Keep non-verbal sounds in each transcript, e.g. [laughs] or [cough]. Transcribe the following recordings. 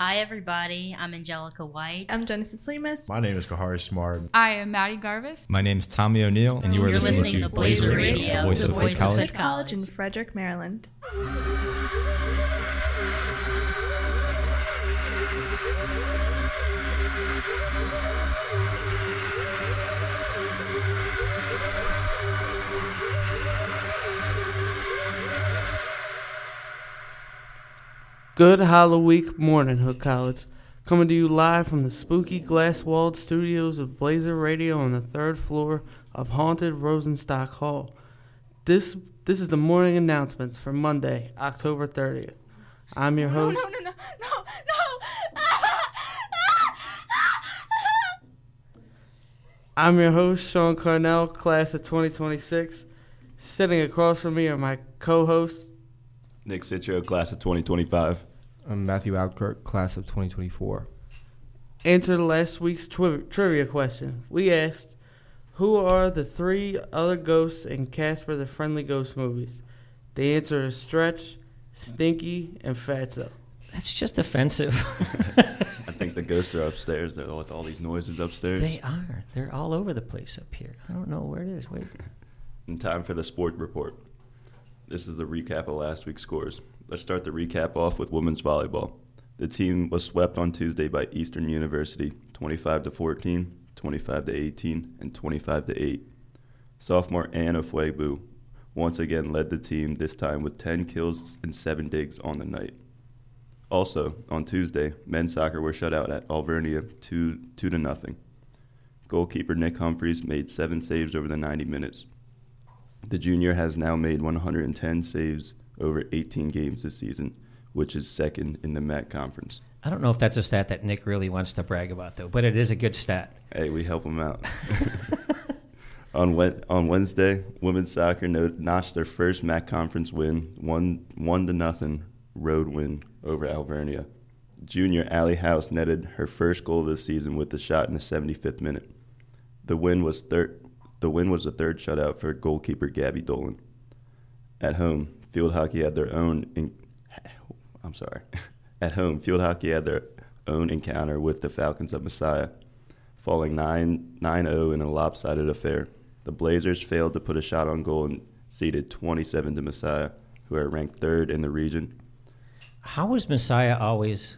Hi, everybody. I'm Angelica White. I'm Genesis Lemus. My name is Kahari Smart. I am Maddie Garvis. My name is Tommy O'Neill, and you are You're listening, listening to to Blazer Radio, the voice the of voice Hood of College. Hood College in Frederick, Maryland. Good Halloween morning, Hood College. Coming to you live from the spooky glass walled studios of Blazer Radio on the third floor of haunted Rosenstock Hall. This this is the morning announcements for Monday, October 30th. I'm your host. no, no, no, no. No [laughs] I'm your host, Sean Carnell, class of 2026. Sitting across from me are my co-hosts. Nick Citro, class of 2025. I'm Matthew Oudkerk, class of 2024. Answer last week's tri- trivia question. We asked, who are the three other ghosts in Casper the Friendly Ghost movies? The answer is Stretch, Stinky, and Fatso. That's just offensive. [laughs] I think the ghosts are upstairs though, with all these noises upstairs. they are. They're all over the place up here. I don't know where it is. Wait. [laughs] In time for the sport report. This is the recap of last week's scores. Let's start the recap off with women's volleyball. The team was swept on Tuesday by Eastern University, 25 to 14, 25 to 18, and 25 to 8. Sophomore Anna Fuebu once again led the team, this time with 10 kills and 7 digs on the night. Also, on Tuesday, men's soccer were shut out at Alvernia 2, 2 to nothing. Goalkeeper Nick Humphreys made 7 saves over the 90 minutes. The junior has now made 110 saves over 18 games this season, which is second in the MAC conference. I don't know if that's a stat that Nick really wants to brag about, though, but it is a good stat. Hey, we help him out. [laughs] [laughs] on on Wednesday, women's soccer no- notched their first MAC conference win, one one to nothing road win over Alvernia. Junior Allie House netted her first goal of the season with the shot in the 75th minute. The win was third. The win was the third shutout for goalkeeper Gabby Dolan. At home, field hockey had their own. In- I'm sorry. [laughs] At home, field hockey had their own encounter with the Falcons of Messiah, falling 9 0 in a lopsided affair. The Blazers failed to put a shot on goal and ceded 27 to Messiah, who are ranked third in the region. How was Messiah always?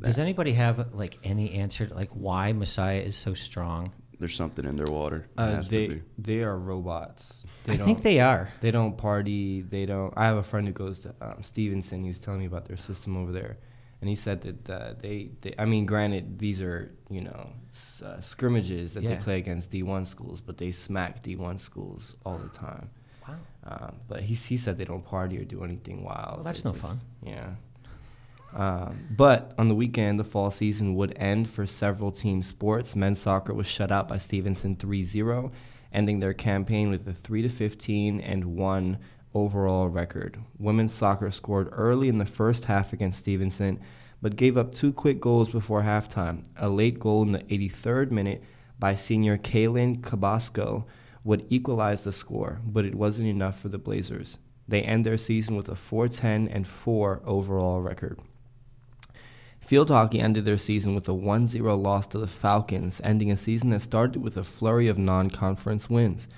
Does anybody have like any answer to like why Messiah is so strong? There's something in their water. It Uh, has to they be. they are robots. They I think they are. they don't party. They don't. I have a friend who goes to um, Stevenson. He was telling me about their system over there, and he said that uh, they, they. I mean, granted, these are you know s- uh, scrimmages that they play against D1 schools, but they smack D1 schools all the time. Wow. Um, but he he said they don't party or do anything wild. Well, that's They no fun. Yeah. Um, but on the weekend, the fall season would end for several team sports. Men's soccer was shut out by Stevenson 3-0, ending their campaign with a 3 15 and 1 overall record. Women's soccer scored early in the first half against Stevenson, but gave up two quick goals before halftime. A late goal in the 83rd minute by senior Kaylin Cabasco would equalize the score, but it wasn't enough for the Blazers. They end their season with a 4-10 and 4 overall record. Field hockey ended their season with a 1 0 loss to the Falcons, ending a season that started with a flurry of non conference wins.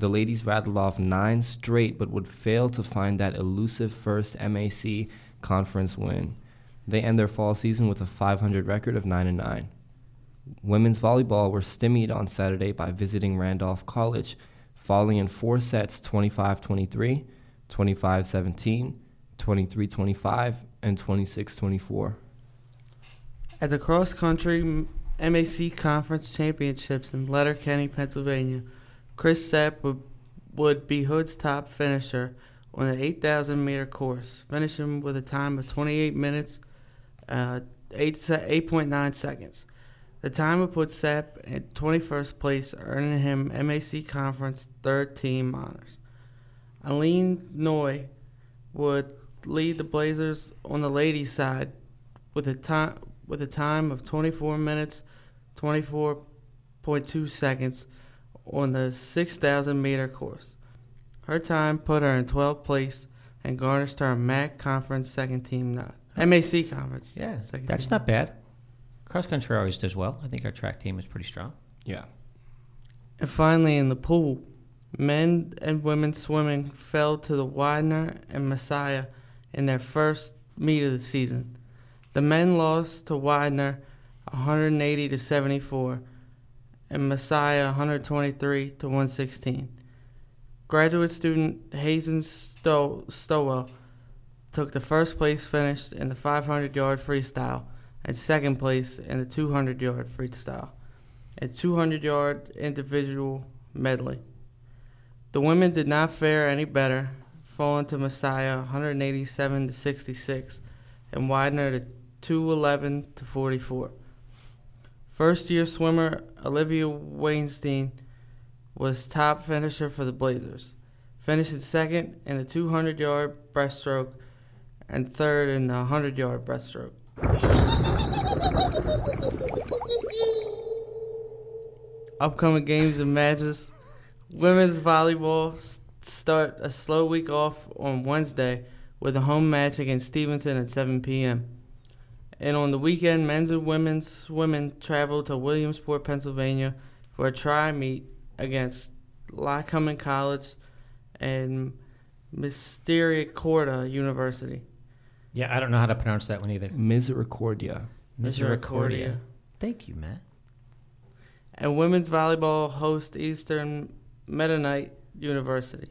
The ladies rattled off nine straight but would fail to find that elusive first MAC conference win. They end their fall season with a 500 record of 9 9. Women's volleyball were stymied on Saturday by visiting Randolph College, falling in four sets 25 23, 25 17, 23 25, and 26 24. At the cross country MAC Conference Championships in Letterkenny, Pennsylvania, Chris Sapp would, would be Hood's top finisher on the 8,000 meter course, finishing with a time of 28 minutes, uh, 8, 8.9 seconds. The time would put Sapp in 21st place, earning him MAC Conference third team honors. Aline Noy would lead the Blazers on the ladies' side with a time with a time of 24 minutes 24.2 seconds on the 6,000 meter course. Her time put her in 12th place and garnished her MAC conference second team nod. MAC conference. Yeah, Second that's team. not bad. Cross country always does well. I think our track team is pretty strong. Yeah. And finally, in the pool, men and women swimming fell to the Widener and Messiah in their first meet of the season. The men lost to Widener 180 to 74, and Messiah 123 to 116. Graduate student Hazen Stow- Stowell took the first place finish in the 500 yard freestyle and second place in the 200 yard freestyle and 200 yard individual medley. The women did not fare any better, falling to Messiah 187 to 66 and Widener to 211 to 44. First year swimmer Olivia Weinstein was top finisher for the Blazers, finishing second in the 200 yard breaststroke and third in the 100 yard breaststroke. Upcoming games and matches. Women's volleyball start a slow week off on Wednesday with a home match against Stevenson at 7 p.m. And on the weekend, men's and women's women travel to Williamsport, Pennsylvania for a try meet against Lycoming College and Misericordia University. Yeah, I don't know how to pronounce that one either. Misericordia. Misericordia. Thank you, Matt. And women's volleyball host Eastern Mennonite University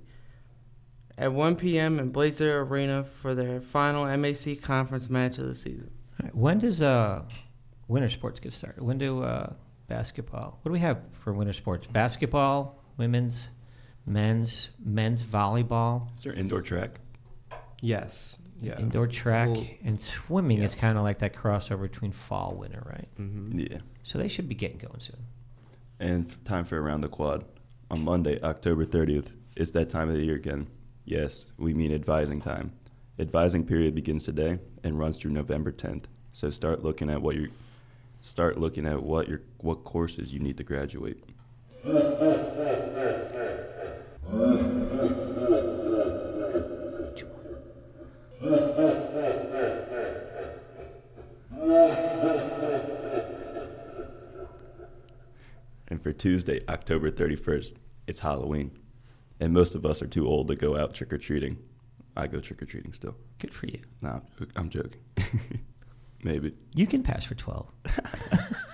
at 1 p.m. in Blazer Arena for their final MAC conference match of the season. All right, when does uh, winter sports get started? When do uh, basketball? What do we have for winter sports? Basketball, women's, men's, men's volleyball, Is there indoor track? Yes. Yeah. indoor track, Well, and swimming yeah. is kind of like that crossover between fall, winter, right? hmm Yeah. So they should be getting going soon. And f- time for around the quad. On Monday, October 30th, it's that time of the year again. Yes, we mean advising time. Advising period begins today and runs through November 10th. So start looking at what you start looking at what your what courses you need to graduate. And for Tuesday, October 31st, it's Halloween. And most of us are too old to go out trick or treating. I go trick or treating still. Good for you. Nah, I'm joking. [laughs] Maybe. You can pass for 12. [laughs]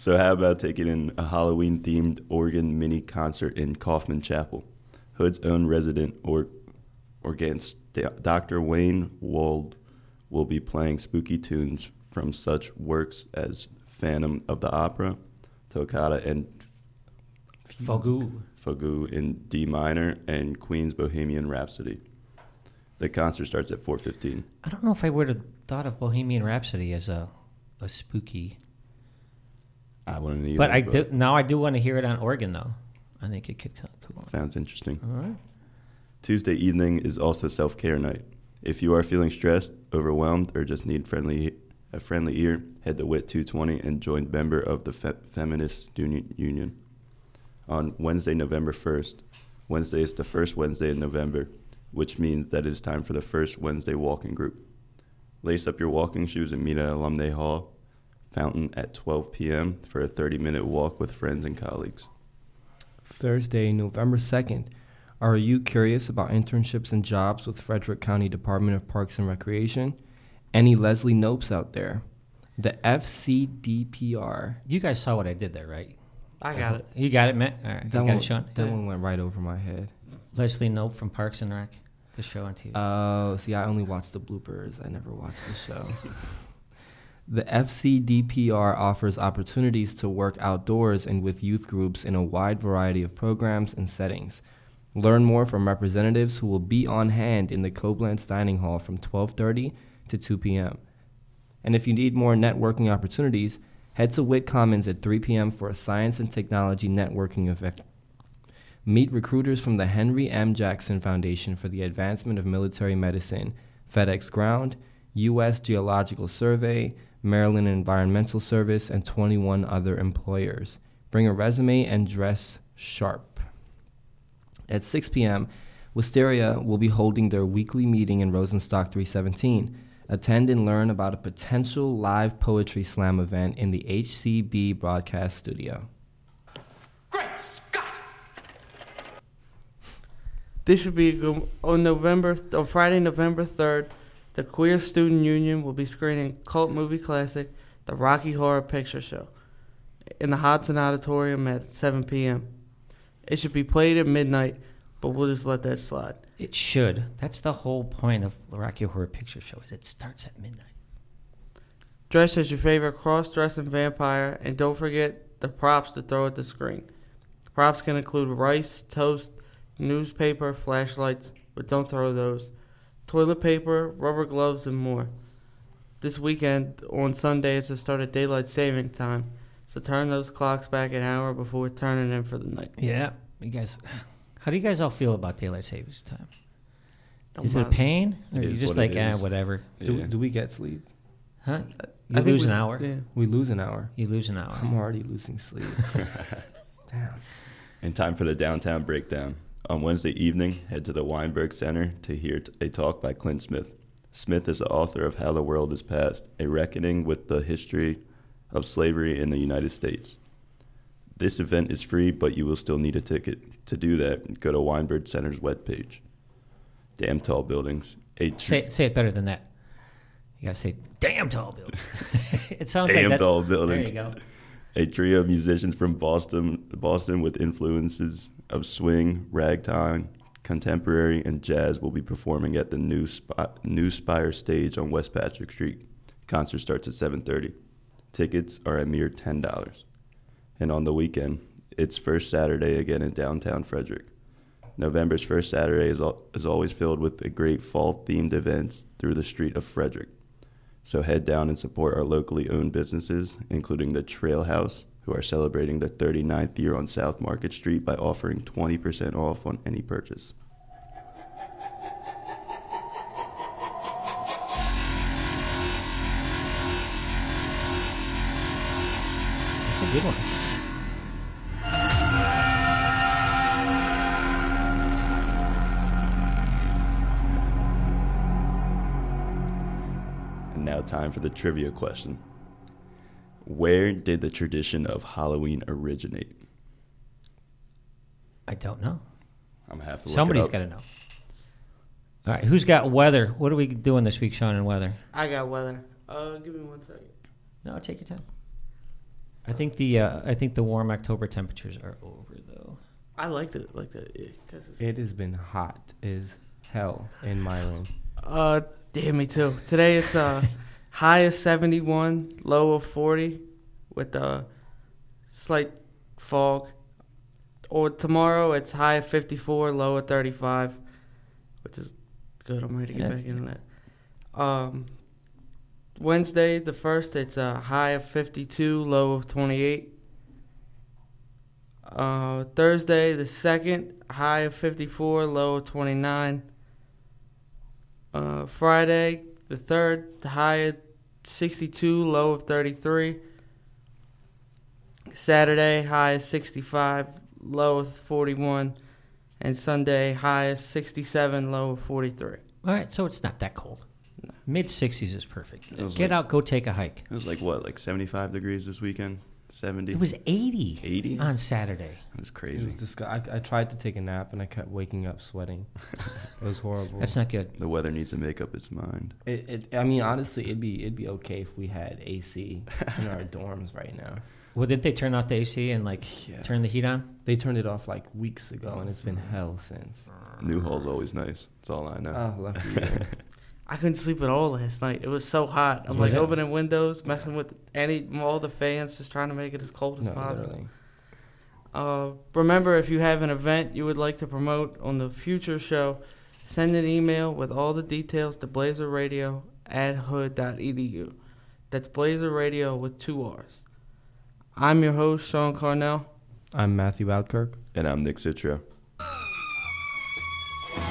So how about taking in a Halloween themed organ mini concert in Kaufman Chapel? Hood's own resident or organist Dr. Wayne Wold will be playing spooky tunes from such works as Phantom of the Opera, Toccata and Fugue. Fugue in D minor, and Queen's Bohemian Rhapsody. The concert starts at 4:15. I don't know if I would have thought of Bohemian Rhapsody as a, a spooky. I wouldn't either. but I do, now I do want to hear it on organ, though. I think it could sound cool. Sounds interesting. All right. Tuesday evening is also self care night. If you are feeling stressed, overwhelmed, or just need friendly a friendly ear, head to WIT 220 and join member of the Fe- Feminist. Union. On Wednesday, November 1st, Wednesday is the first Wednesday in November, which means that it is time for the first Wednesday walking group. Lace up your walking shoes and meet at Alumni Hall Fountain at 12 p.m. for a 30 minute walk with friends and colleagues. Thursday, November 2nd. Are you curious about internships and jobs with Frederick County Department of Parks and Recreation? Any Leslie Knopes out there? The FCDPR. You guys saw what I did there, right? I got it. You got it, Matt? All right. That you got one, it, Sean? that one went right over my head. Leslie Knope from Parks and Rec, the show on TV. Oh, see, I only watched the bloopers. I never watched the show. [laughs] the FCDPR offers opportunities to work outdoors and with youth groups in a wide variety of programs and settings. Learn more from representatives who will be on hand in the Coblentz Dining Hall from 12:30 to 2 p.m. And if you need more networking opportunities, head to Wit Commons at 3 p.m. for a science and technology networking event. Meet recruiters from the Henry M. Jackson Foundation for the Advancement of Military Medicine, FedEx Ground, U.S. Geological Survey, Maryland Environmental Service, and 21 other employers. Bring a resume and dress sharp. At 6 p.m., Wisteria will be holding their weekly meeting in Rosenstock 317. Attend and learn about a potential live poetry slam event in the HCB broadcast studio. Great Scott! This should be a good, on November on Friday, November third. The Queer Student Union will be screening cult movie classic, The Rocky Horror Picture Show, in the Hodson Auditorium at 7 p.m. It should be played at midnight, but we'll just let that slide. It should. That's the whole point of the Rocky Horror Picture Show. Is it starts at midnight. Dress as your favorite cross-dressing vampire, and don't forget the props to throw at the screen. Props can include rice, toast, newspaper, flashlights, but don't throw those. Toilet paper, rubber gloves, and more. This weekend, on Sunday, is the start of daylight saving time, so turn those clocks back an hour before turning in for the night. Yeah. You guys, how do you guys all feel about daylight savings time? Don't is it a bother. pain? Or It you is just what like, it ah, is. whatever? Do, Yeah. do we get sleep? Huh? I You think lose we- an hour. Yeah. We lose an hour. You lose an hour. I'm already losing sleep. [laughs] Damn. And time for the downtown breakdown. On Wednesday evening, head to the Weinberg Center to hear t- a talk by Clint Smith. Smith is the author of How the Word is Passed, a reckoning with the history of slavery in the United States. This event is free, but you will still need a ticket. To do that, go to Weinberg Center's webpage. Damn tall buildings. Tr- Say, say it better than that. You gotta say, "Damn tall building." [laughs] it sounds Damn like that. tall buildings. There you go. A trio of musicians from Boston, Boston with influences of swing, ragtime, contemporary, and jazz will be performing at the New, Sp- New Spire stage on West Patrick Street. Concert starts at 7:30. Tickets are a mere ten dollars. And on the weekend, it's first Saturday again in downtown Frederick. November's first Saturday is, al- is always filled with a great fall-themed events through the street of Frederick. So head down and support our locally owned businesses, including the Trail House, who are celebrating their 39th year on South Market Street by offering 20% off on any purchase. That's a good one. And now, time for the trivia question Where did the tradition of Halloween originate? I don't know. I'm gonna have to look Somebody's it up. got to know. All right, who's got weather? What are we doing this week, Sean, in weather? I got weather. Uh, give me one second. No, take your time. I think the uh, I think the warm October temperatures are over though. I liked it like that. Yeah, 'cause it's- It has been hot as hell in my room. Uh, damn me too. Today it's uh [laughs] high of seventy one, low of forty, with a slight fog. Or tomorrow it's high of fifty four, low of thirty five, which is good. I'm ready to get That's back into that. Um, Wednesday the first it's a high of fifty two, low of twenty eight. Uh, Thursday the second high of fifty four, low of twenty nine. Uh, Friday, the third, the high of 62, low of 33. Saturday, high of 65, low of 41. And Sunday, high of 67, low of 43. All right, so it's not that cold. Mid 60s is perfect. Get like- out, go take a hike. It was like what, like 75 degrees this weekend? 70? It was 80, 80? on Saturday. It was It crazy. was disgu- I, I tried to take a nap and I kept waking up sweating. it was horrible. That's not good. The weather needs to make up its mind. It, it, I mean, honestly, it'd be it'd be okay if we had AC in our [laughs] dorms right now. Well, did they turn off the AC and like Yeah. turn the heat on? They turned it off like weeks ago, and it's been hell since. New Hall's always nice. That's all I know. Oh, lucky you. [laughs] I couldn't sleep at all last night. It was so hot. I'm Was like it? opening windows, messing with any all the fans, just trying to make it as cold as no, possible. literally. Uh, remember, if you have an event you would like to promote on the future show, send an email with all the details to blazerradio at hood.edu. That's Blazer Radio with two R's. I'm your host, Sean Carnell. I'm Matthew Oudkerk. And I'm Nick Citro.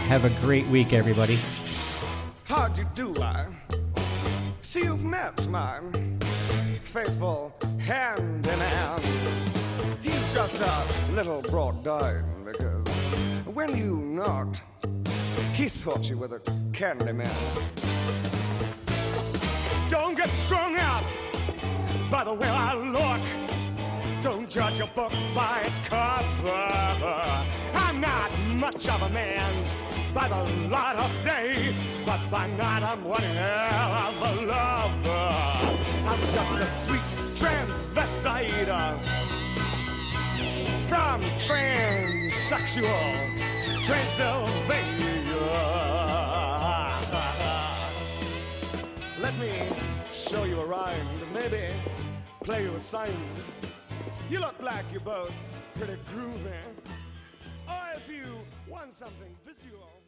Have a great week, everybody. How'd you do, I? See you've met my faithful hand in hand. He's just a little brought down because when you knocked, he thought you were the candy man. Don't get strung out by the way I look. Don't judge a book by its cover. I'm not much of a man by the light of day, but by night I'm one hell of a lover. I'm just a sweet transvestite from transsexual Transylvania. [laughs] Let me show you a rhyme, maybe play you a sign. You look like you're both pretty groovy. Or if you want something visual.